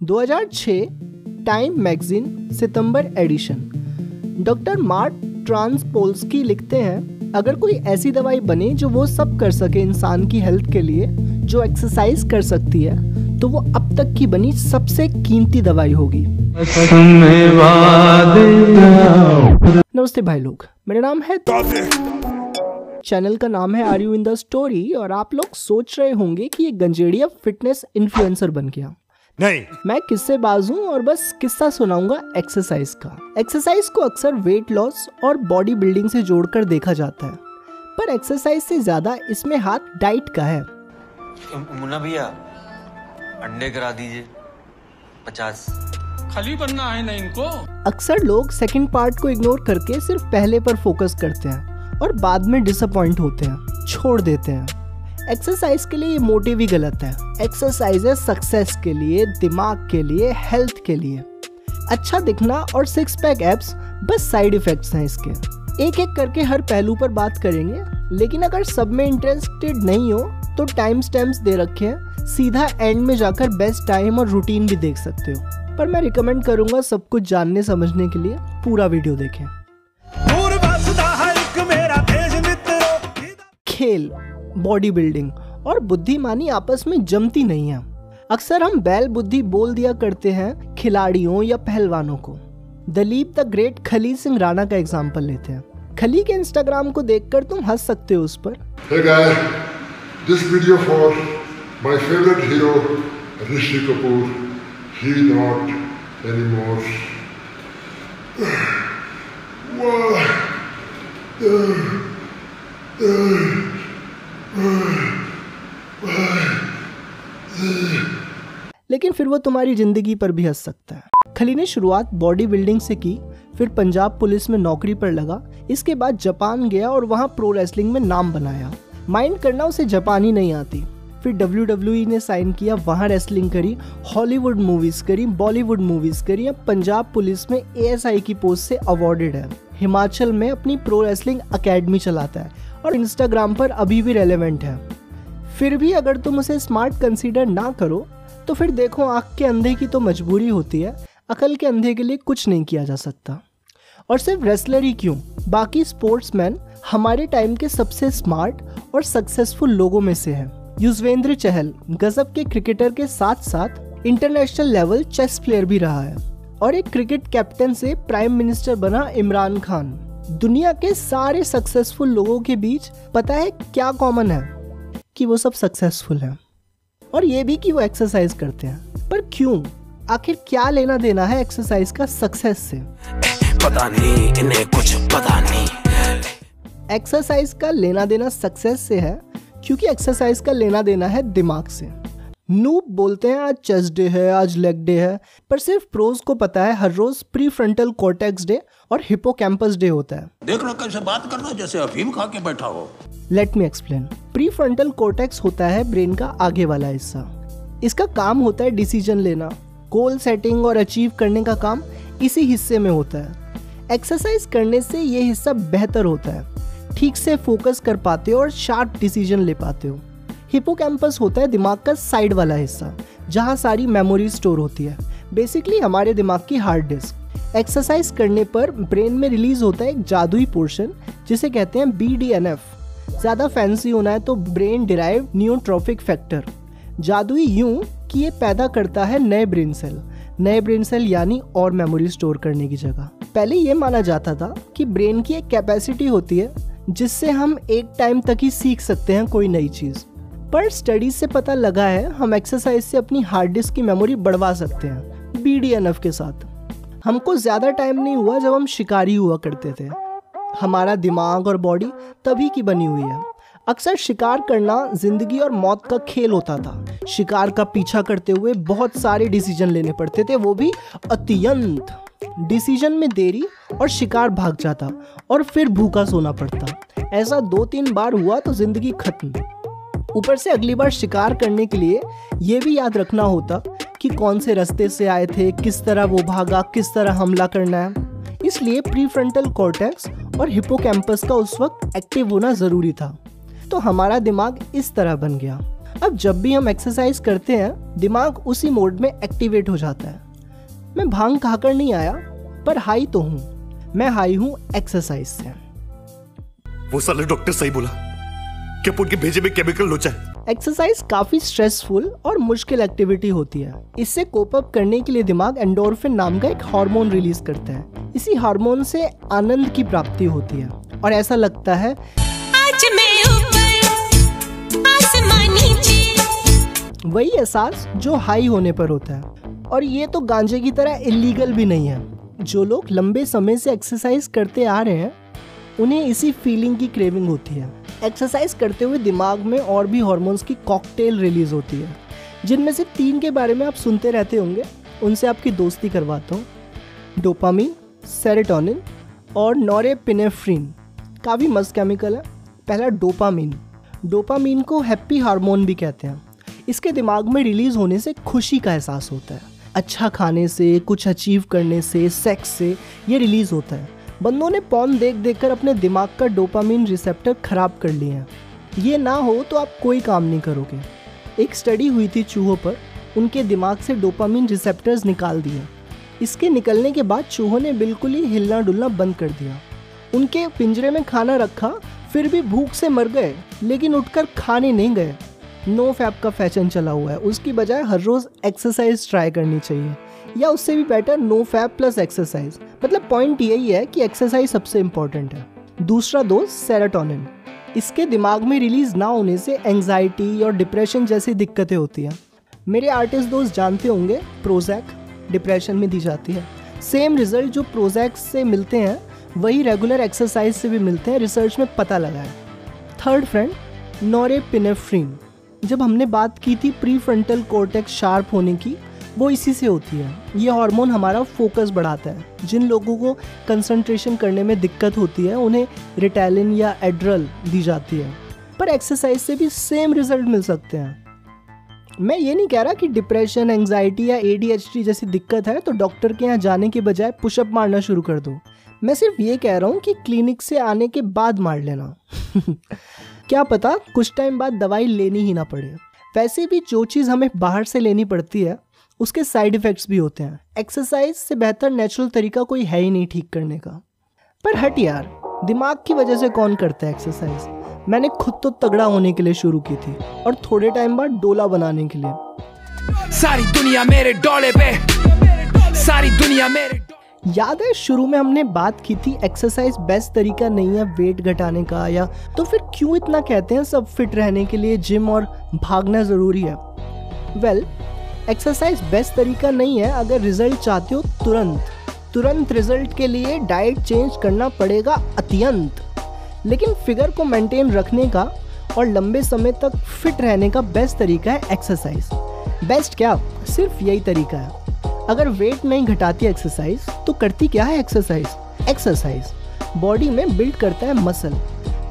2006 time magazine सितंबर edition. Doctor मार्ट ट्रांसपोल्सकी लिखते हैं अगर कोई ऐसी दवाई बने जो वो सब कर सके इंसान की हेल्थ के लिए जो एक्सरसाइज कर सकती है तो वो अब तक की बनी सबसे कीमती दवाई होगी। नमस्ते भाई लोग मेरा नाम है चैनल का नाम है are you in the story और आप लोग सोच रहे होंगे कि ये गंजेड़िया फिटनेस इन्फ्लुएंसर बन गया। नहीं। मैं किस्से बाज हूँ और बस किस्सा सुनाऊँगा एक्सरसाइज का। एक्सरसाइज को अक्सर वेट लॉस और बॉडी बिल्डिंग से जोड़कर देखा जाता है पर एक्सरसाइज से ज़्यादा इसमें हाथ डाइट का है। मुन्ना भैया अंडे करा दीजिए पचास। खाली बनना है ना इनको? अक्सर लोग सेकंड पार्ट को इग्नोर करके सिर्फ़ पहले पर फोकस करते हैं और बाद में डिसअपॉइंट होते हैं छोड़ देते हैं। एक्सरसाइज के लिए ये मोटिव ही गलत है। एक्सरसाइज है सक्सेस के लिए दिमाग के लिए हेल्थ के लिए। अच्छा दिखना और सिक्स पैक एप्स बस साइड इफेक्ट्स हैं इसके। एक एक करके हर पहलू पर बात करेंगे लेकिन अगर सब में इंटरेस्टेड नहीं हो तो टाइम स्टैम्प्स दे रखे हैं। सीधा एंड में जाकर बेस्ट टाइम और रूटीन भी देख सकते हो। पर मैं रिकमेंड करूँगा सब कुछ जानने समझने के लिए पूरा वीडियो देखें। खेल बॉडी बिल्डिंग और बुद्धिमानी आपस में जमती नहीं है अक्सर हम बैल बुद्धि बोल दिया करते हैं खिलाड़ियों या पहलवानों को दलीप द ग्रेट खली सिंह राणा का एग्ज़ाम्पल लेते हैं खली के इंस्टाग्राम को देखकर तुम हंस सकते हो उस पर hey guys, this video for my favorite hero Rishi Kapoor. He not anymore. Why? Uh, uh. फिर वो तुम्हारी ज़िंदगी पर भी हंस सकता है। खली ने शुरुआत बॉडी बिल्डिंग से की, फिर पंजाब पुलिस में नौकरी पर लगा। इसके बाद जापान गया और वहाँ प्रो रेसलिंग में नाम बनाया। माइंड करना उसे जापानी नहीं आती। फिर डब्ल्यू डब्ल्यू e ने साइन किया, वहाँ रेसलिंग करी, हॉलीवुड मूवीज़ करी बॉलीवुड मूवीज़ करी, अब पंजाब पुलिस में ASI की पोस्ट से अवार्डेड है। हिमाचल में अपनी प्रो रेसलिंग अकेडमी चलाता है और इंस्टाग्राम पर अभी भी रेलेवेंट है। फिर भी अगर तुम उसे स्मार्ट कंसीडर ना करो तो फिर देखो, आँख के अंधे की तो मजबूरी होती है। अकल के अंधे के लिए कुछ नहीं किया जा सकता। और सिर्फ़ रेसलर ही क्यों? बाकी स्पोर्ट्समैन हमारे टाइम के सबसे स्मार्ट और सक्सेसफुल लोगों में से है। युजवेंद्र चहल, गजब के क्रिकेटर के साथ साथ इंटरनेशनल लेवल चेस प्लेयर भी रहा है। और एक क्रिकेट कैप्टन से प्राइम मिनिस्टर बना इमरान खान। दुनिया के सारे सक्सेसफुल लोगों के बीच पता है क्या कॉमन है? कि वो सब सक्सेसफुल हैं। और ये भी कि वो एक्सरसाइज करते हैं। पर क्यों? आखिर क्या लेना देना है एक्सरसाइज का सक्सेस से? पता नहीं इन्हें कुछ पता नहीं। एक्सरसाइज का लेना देना सक्सेस से है क्योंकि एक्सरसाइज का लेना देना है दिमाग से। नूब बोलते हैं आज चेस्ट डे है आज लेग डे है पर सिर्फ़ प्रोज को पता है हर रोज प्री फ्रंटल कॉर्टेक्स डे और हिपो कैंपस डे होता है। देख लो कैसे बात करना जैसे अफीम खा के बैठा हो। Let me explain prefrontal cortex होता है ब्रेन का आगे वाला हिस्सा। इसका काम होता है डिसीज़न लेना। गोल सेटिंग और अचीव करने का काम इसी हिस्से में होता है। एक्सरसाइज करने से ये हिस्सा बेहतर होता है। ठीक से फोकस कर पाते हो और शार्प डिसीज़न ले पाते हो। हिपोकैम्पस होता है दिमाग का साइड वाला हिस्सा, जहाँ सारी मेमोरी स्टोर होती है। बेसिकली हमारे दिमाग की हार्ड डिस्क। एक्सरसाइज करने पर ब्रेन में रिलीज़ होता है एक जादुई पोर्शन, जिसे कहते हैं बी डी एन एफ़ ज़्यादा फैंसी होना है तो ब्रेन डिराइव न्यूट्रॉफिक फैक्टर। जादुई यूँ कि ये पैदा करता है नए ब्रेन सेल। नए ब्रेन सेल यानी और मेमोरी स्टोर करने की जगह। पहले ये माना जाता था कि ब्रेन की एक कैपेसिटी होती है, जिससे हम एक टाइम तक ही सीख सकते हैं कोई नई चीज़। पर स्टडीज़ से पता लगा है, हम एक्सरसाइज से अपनी हार्ड डिस्क की मेमोरी बढ़वा सकते हैं बी के साथ। हमको ज़्यादा टाइम नहीं हुआ जब हम शिकारी हुआ करते थे। हमारा दिमाग और बॉडी तभी की बनी हुई है। अक्सर शिकार करना ज़िंदगी और मौत का खेल होता था। शिकार का पीछा करते हुए बहुत सारे डिसीज़न लेने पड़ते थे, वो भी अत्यंत। डिसीज़न में देरी और शिकार भाग जाता और फिर भूखा सोना पड़ता। ऐसा दो तीन बार हुआ तो ज़िंदगी खत्म। ऊपर से अगली बार शिकार करने के लिए ये भी याद रखना होता कि कौन से रास्ते से आए थे, किस तरह वो भागा, किस तरह हमला करना है। इसलिए प्री फ्रंटल कॉर्टेक्स और हिपोकैम्पस का उस वक्त एक्टिव होना ज़रूरी था। तो हमारा दिमाग इस तरह बन गया। अब जब भी हम एक्सरसाइज करते हैं, दिमाग उसी मोड में एक्टिवेट हो जाता है। मैं भाँग खाकर नहीं आया, पर हाई तो हूँ। मैं हाई हूँ एक्सरसाइज से। वो साले डॉक्टर सही बोला। उनके भेजे में केमिकल लोचा है एक्सरसाइज काफ़ी स्ट्रेसफुल और मुश्किल एक्टिविटी होती है। इससे कोप अप करने के लिए दिमाग एंडोरफिन नाम का एक हार्मोन रिलीज़ करता है। इसी हार्मोन से आनंद की प्राप्ति होती है। और ऐसा लगता है आज मैं ऊपर वही एहसास जो हाई होने पर होता है। और ये तो गांजे की तरह इलीगल भी नहीं है। जो लोग लंबे समय से एक्सरसाइज करते आ रहे हैं उन्हें इसी फीलिंग की क्रेविंग होती है। एक्सरसाइज करते हुए दिमाग में और भी हॉर्मोन्स की कॉकटेल रिलीज़ होती है। जिनमें से तीन के बारे में आप सुनते रहते होंगे, उनसे आपकी दोस्ती करवाता हूँ। डोपामीन सेरेटोनिन और नोरेपिनेफ्रिन काफ़ी मस्त केमिकल है। पहला डोपामीन डोपामीन को हैप्पी हार्मोन भी कहते हैं। इसके दिमाग में रिलीज़ होने से खुशी का एहसास होता है। अच्छा खाने से, कुछ अचीव करने से सेक्स से ये रिलीज़ होता है। बंदों ने पॉन देख देख कर अपने दिमाग का डोपामीन रिसेप्टर खराब कर लिए हैं। ये ना हो तो आप कोई काम नहीं करोगे। एक स्टडी हुई थी चूहों पर, उनके दिमाग से डोपामीन रिसेप्टर्स निकाल दिए। इसके निकलने के बाद चूहों ने बिल्कुल ही हिलना डुलना बंद कर दिया। उनके पिंजरे में खाना रखा, फिर भी भूख से मर गए, लेकिन उठकर खाने नहीं गए। नो फैप का फ़ैशन चला हुआ है, उसकी बजाय हर रोज़ एक्सरसाइज ट्राई करनी चाहिए। या उससे भी better no fap plus exercise मतलब पॉइंट यही है कि एक्सरसाइज सबसे इंपॉर्टेंट है. दूसरा दोस्त सेराटोनिन इसके दिमाग में रिलीज़ ना होने से एंजाइटी और डिप्रेशन जैसी दिक्कतें होती हैं. मेरे आर्टिस्ट दोस्त जानते होंगे प्रोजैक डिप्रेशन में दी जाती है. सेम रिज़ल्ट जो प्रोजैक से मिलते हैं, वही रेगुलर एक्सरसाइज से भी मिलते हैं. रिसर्च में पता लगा है. थर्ड फ्रेंड नोरेपिनेफ्रिन जब हमने बात की थी प्री फ्रंटल कोर्टेक्स शार्प होने की वो इसी से होती है। ये हार्मोन हमारा फोकस बढ़ाता है। जिन लोगों को कंसंट्रेशन करने में दिक्कत होती है, उन्हें रिटैलिन या एड्रल दी जाती है। पर एक्सरसाइज से भी सेम रिज़ल्ट मिल सकते हैं। मैं ये नहीं कह रहा कि डिप्रेशन एंजाइटी या ए जैसी दिक्कत है तो डॉक्टर के यहाँ जाने के बजाय पुशअप मारना शुरू कर दो। मैं सिर्फ़ ये कह रहा हूँ कि क्लिनिक से आने के बाद मार लेना। क्या पता कुछ टाइम बाद दवाई लेनी ही ना पड़े। वैसे भी जो चीज़ हमें बाहर से लेनी पड़ती है उसके साइड इफ़ेक्ट्स भी होते हैं। एक्सरसाइज से बेहतर नेचुरल तरीका कोई है ही नहीं ठीक करने का। पर हट यार दिमाग की वजह से कौन करता है एक्सरसाइज मैंने खुद तो तगड़ा होने के लिए शुरू की थी और थोड़े टाइम बाद डोला बनाने के लिए। सारी दुनिया मेरे डोले पे। सारी दुनिया मेरे याद है शुरू में हमने बात की थी एक्सरसाइज बेस्ट तरीका नहीं है वेट घटाने का या तो फिर क्यों इतना कहते हैं सब फिट रहने के लिए जिम और भागना ज़रूरी है? वेल well, एक्सरसाइज बेस्ट तरीका नहीं है, अगर रिज़ल्ट चाहते हो तुरंत। तुरंत रिज़ल्ट के लिए डाइट चेंज करना पड़ेगा अत्यंत। लेकिन फिगर को मेंटेन रखने का और लंबे समय तक फिट रहने का बेस्ट तरीका है एक्सरसाइज बेस्ट क्या? सिर्फ़ यही तरीका है। अगर वेट नहीं घटाती एक्सरसाइज तो करती क्या है एक्सरसाइज एक्सरसाइज बॉडी में बिल्ड करता है मसल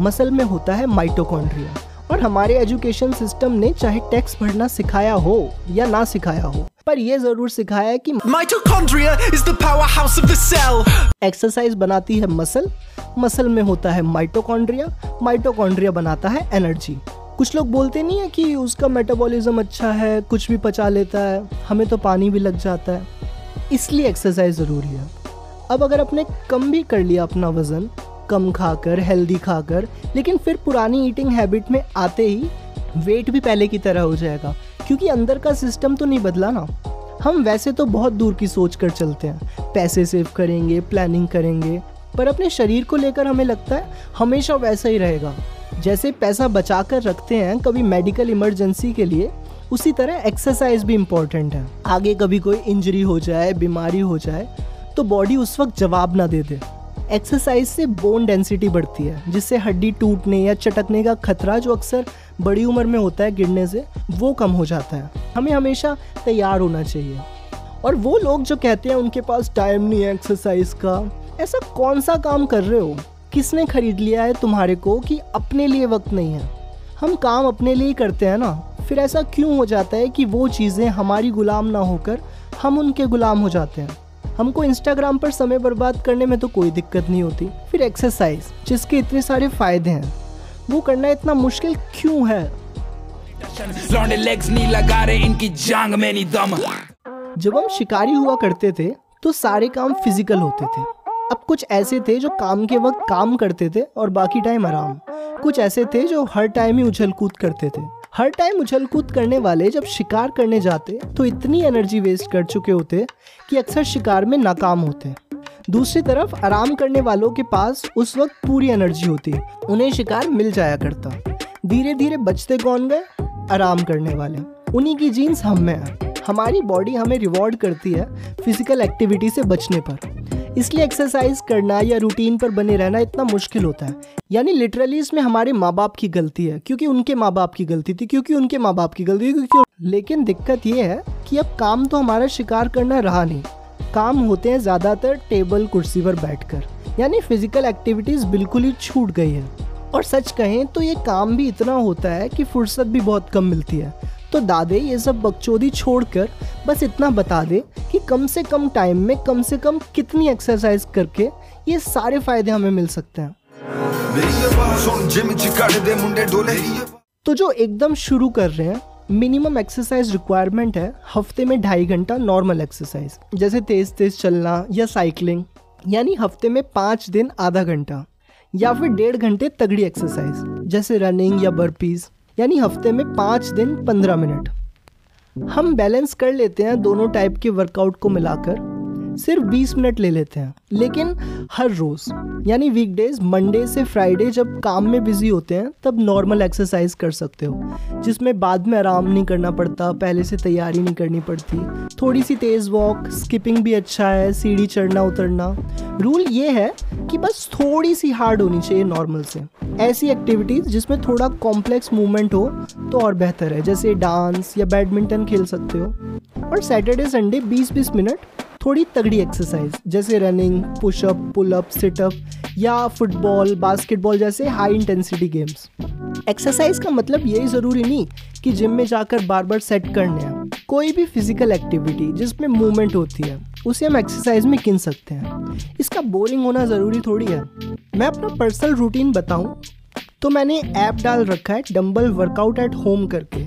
मसल में होता है माइटोकॉन्ड्रिया और हमारे एजुकेशन सिस्टम ने चाहे टेक्स्ट पढ़ना सिखाया हो या ना सिखाया हो पर ये ज़रूर सिखाया कि Mitochondria is the powerhouse of the cell. Exercise बनाती है मसल मसल में होता है माइटोकॉन्ड्रिया माइटोकॉन्ड्रिया बनाता है एनर्जी कुछ लोग बोलते नहीं है कि उसका मेटाबॉलिज्म अच्छा है कुछ भी पचा लेता है हमें तो पानी भी लग जाता है। इसलिए एक्सरसाइज ज़रूरी है। अब अगर आपने कम भी कर लिया अपना वज़न कम खाकर हेल्दी खाकर, लेकिन फिर पुरानी ईटिंग हैबिट में आते ही वेट भी पहले की तरह हो जाएगा। क्योंकि अंदर का सिस्टम तो नहीं बदला ना। हम वैसे तो बहुत दूर की सोच कर चलते हैं। पैसे सेव करेंगे प्लानिंग करेंगे, पर अपने शरीर को लेकर हमें लगता है हमेशा वैसा ही रहेगा। जैसे पैसा बचा कर रखते हैं, कभी मेडिकल इमरजेंसी के लिए, उसी तरह एक्सरसाइज भी इम्पोर्टेंट है। आगे कभी कोई इंजरी हो जाए, बीमारी हो जाए तो बॉडी उस वक्त जवाब ना दे दे। एक्सरसाइज से बोन डेंसिटी बढ़ती है, जिससे हड्डी टूटने या चटकने का खतरा जो अक्सर बड़ी उम्र में होता है गिरने से, वो कम हो जाता है। हमें हमेशा तैयार होना चाहिए। और वो लोग जो कहते हैं उनके पास टाइम नहीं है एक्सरसाइज का, ऐसा कौन सा काम कर रहे हो? किसने खरीद लिया है तुम्हारे को कि अपने लिए वक्त नहीं है? हम काम अपने लिए करते हैं ना। फिर ऐसा क्यों हो जाता है कि वो चीज़ें हमारी गुलाम ना होकर हम उनके गुलाम हो जाते हैं? हमको इंस्टाग्राम पर समय बर्बाद करने में तो कोई दिक्कत नहीं होती। फिर एक्सरसाइज जिसके इतने सारे फ़ायदे हैं। वो करना इतना मुश्किल क्यों है? लौंडे लेग्स नहीं लगा रहे इनकी जांग में नहीं दम। जब हम शिकारी हुआ करते थे तो सारे काम फ़िज़िकल होते थे। अब कुछ ऐसे थे जो काम के वक्त काम करते थे और बाकी टाइम आराम। कुछ ऐसे थे जो हर टाइम ही उछल कूद करते थे। हर टाइम उछल कूद करने वाले जब शिकार करने जाते तो इतनी एनर्जी वेस्ट कर चुके होते कि अक्सर शिकार में नाकाम होते दूसरी तरफ़, आराम करने वालों के पास उस वक्त पूरी एनर्जी होती उन्हें शिकार मिल जाया करता। धीरे धीरे बचते कौन गए? आराम करने वाले। उन्हीं की जीन्स हम में हमारी बॉडी हमें रिवॉर्ड करती है फ़िज़िकल एक्टिविटी से बचने पर। इसलिए एक्सरसाइज करना या रूटीन पर बने रहना इतना मुश्किल होता है। यानी लिटरली इसमें हमारे माँ बाप की गलती है, क्योंकि उनके माँ बाप की गलती थी, क्योंकि उनके माँ बाप की गलती थी, क्योंकि लेकिन दिक्कत ये है कि अब काम तो हमारा शिकार करना रहा नहीं। काम होते हैं ज़्यादातर टेबल कुर्सी पर बैठकर। यानी फ़िज़िकल एक्टिविटीज़ बिल्कुल ही छूट गई है। और सच कहें तो ये काम भी इतना होता है कि फुर्सत भी बहुत कम मिलती है। तो दादे, ये सब बकचोदी छोड़कर बस इतना बता दे कि कम से कम टाइम में कम से कम कितनी एक्सरसाइज करके ये सारे फ़ायदे हमें मिल सकते हैं। तो जो एकदम शुरू कर रहे हैं मिनिमम एक्सरसाइज रिक्वायरमेंट है हफ़्ते में ढाई घंटा नॉर्मल एक्सरसाइज जैसे तेज तेज चलना या साइकिलिंग यानी हफ़्ते में पाँच दिन आधा घंटा, या फिर डेढ़ घंटे तगड़ी एक्सरसाइज जैसे रनिंग या बर्पीज यानी हफ़्ते में पाँच दिन, पंद्रह मिनट। हम बैलेंस कर लेते हैं दोनों टाइप के वर्कआउट को मिलाकर। सिर्फ़ 20 मिनट ले लेते हैं, लेकिन हर रोज़, यानी वीकडेज मंडे से फ्राइडे जब काम में बिज़ी होते हैं, तब नॉर्मल एक्सरसाइज कर सकते हो। जिसमें बाद में आराम नहीं करना पड़ता, पहले से तैयारी नहीं करनी पड़ती। थोड़ी सी तेज़ वॉक स्किपिंग भी अच्छा है, सीढ़ी चढ़ना, उतरना। रूल ये है कि बस थोड़ी सी हार्ड होनी चाहिए नॉर्मल से। ऐसी एक्टिविटीज़ जिसमें थोड़ा कॉम्प्लेक्स मूवमेंट हो तो और बेहतर है। जैसे डांस या बैडमिंटन खेल सकते हो। और सैटरडे संडे 20-20 मिनट थोड़ी तगड़ी एक्सरसाइज जैसे रनिंग पुशअप पुलअप सिटअप या फुटबॉल बास्केटबॉल जैसे हाई इंटेंसिटी गेम्स एक्सरसाइज का मतलब यही ज़रूरी नहीं कि जिम में जाकर बार बार सेट करने हैं। कोई भी फ़िज़िकल एक्टिविटी जिसमें मूवमेंट होती है। उसे हम एक्सरसाइज में गिन सकते हैं। इसका बोरिंग होना ज़रूरी थोड़ी है। मैं अपना पर्सनल रूटीन बताऊँ तो मैंने ऐप डाल रखा है डम्बल वर्कआउट एट होम करके।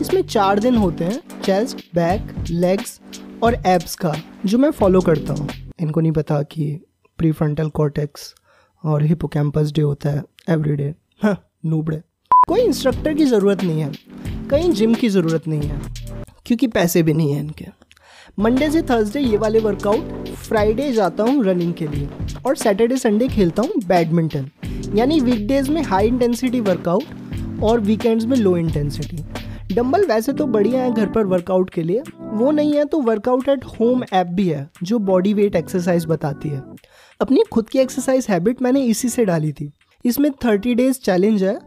इसमें चार दिन होते हैं चेस्ट बैक लेग्स और एब्स का, जो मैं फॉलो करता हूँ। इनको नहीं पता कि प्री फ्रंटल कॉर्टेक्स और हिपोकैम्पस डे होता है एवरी डे हाँ नूबड़े कोई इंस्ट्रक्टर की ज़रूरत नहीं है। कहीं जिम की ज़रूरत नहीं है, क्योंकि पैसे भी नहीं हैं इनके। मंडे से थर्सडे ये वाले वर्कआउट फ्राइडे जाता हूँ रनिंग के लिए और सैटरडे संडे खेलता हूँ बैडमिंटन यानी वीकडेज में हाई इंटेंसिटी वर्कआउट और वीकेंड्स में लो इंटेंसिटी डंबल वैसे तो बढ़िया है घर पर वर्कआउट के लिए, वो नहीं है तो वर्कआउट एट होम ऐप भी है, जो बॉडी वेट एक्सरसाइज बताती है. अपनी खुद की एक्सरसाइज हैबिट मैंने इसी से डाली थी। इसमें थर्टी डेज़ चैलेंज है,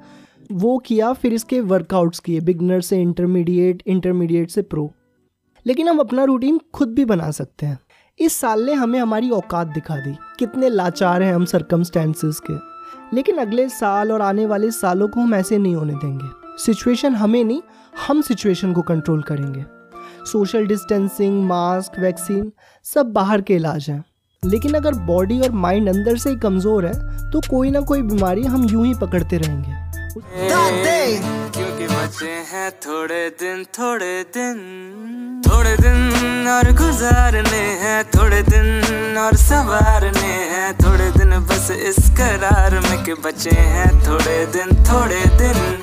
वो किया फिर इसके वर्कआउट्स किए बिगनर से इंटरमीडिएट इंटरमीडिएट से प्रो लेकिन हम अपना रूटीन खुद भी बना सकते हैं। इस साल ने हमें हमारी औकात दिखा दी, कितने लाचार हैं हम सरकमस्टेंसेस के। लेकिन अगले साल और आने वाले सालों को हम ऐसे नहीं होने देंगे। सिचुएशन हमें नहीं, हम सिचुएशन को कंट्रोल करेंगे। सोशल डिस्टेंसिंग मास्क वैक्सीन सब बाहर के इलाज हैं। लेकिन अगर बॉडी और माइंड अंदर से ही कमज़ोर है तो कोई ना कोई बीमारी हम यूँ ही पकड़ते रहेंगे। बचे हैं थोड़े दिन थोड़े दिन। थोड़े दिन और गुजारने हैं, थोड़े दिन और सवारने हैं। थोड़े दिन बस इस करार में के बचे हैं थोड़े दिन थोड़े दिन।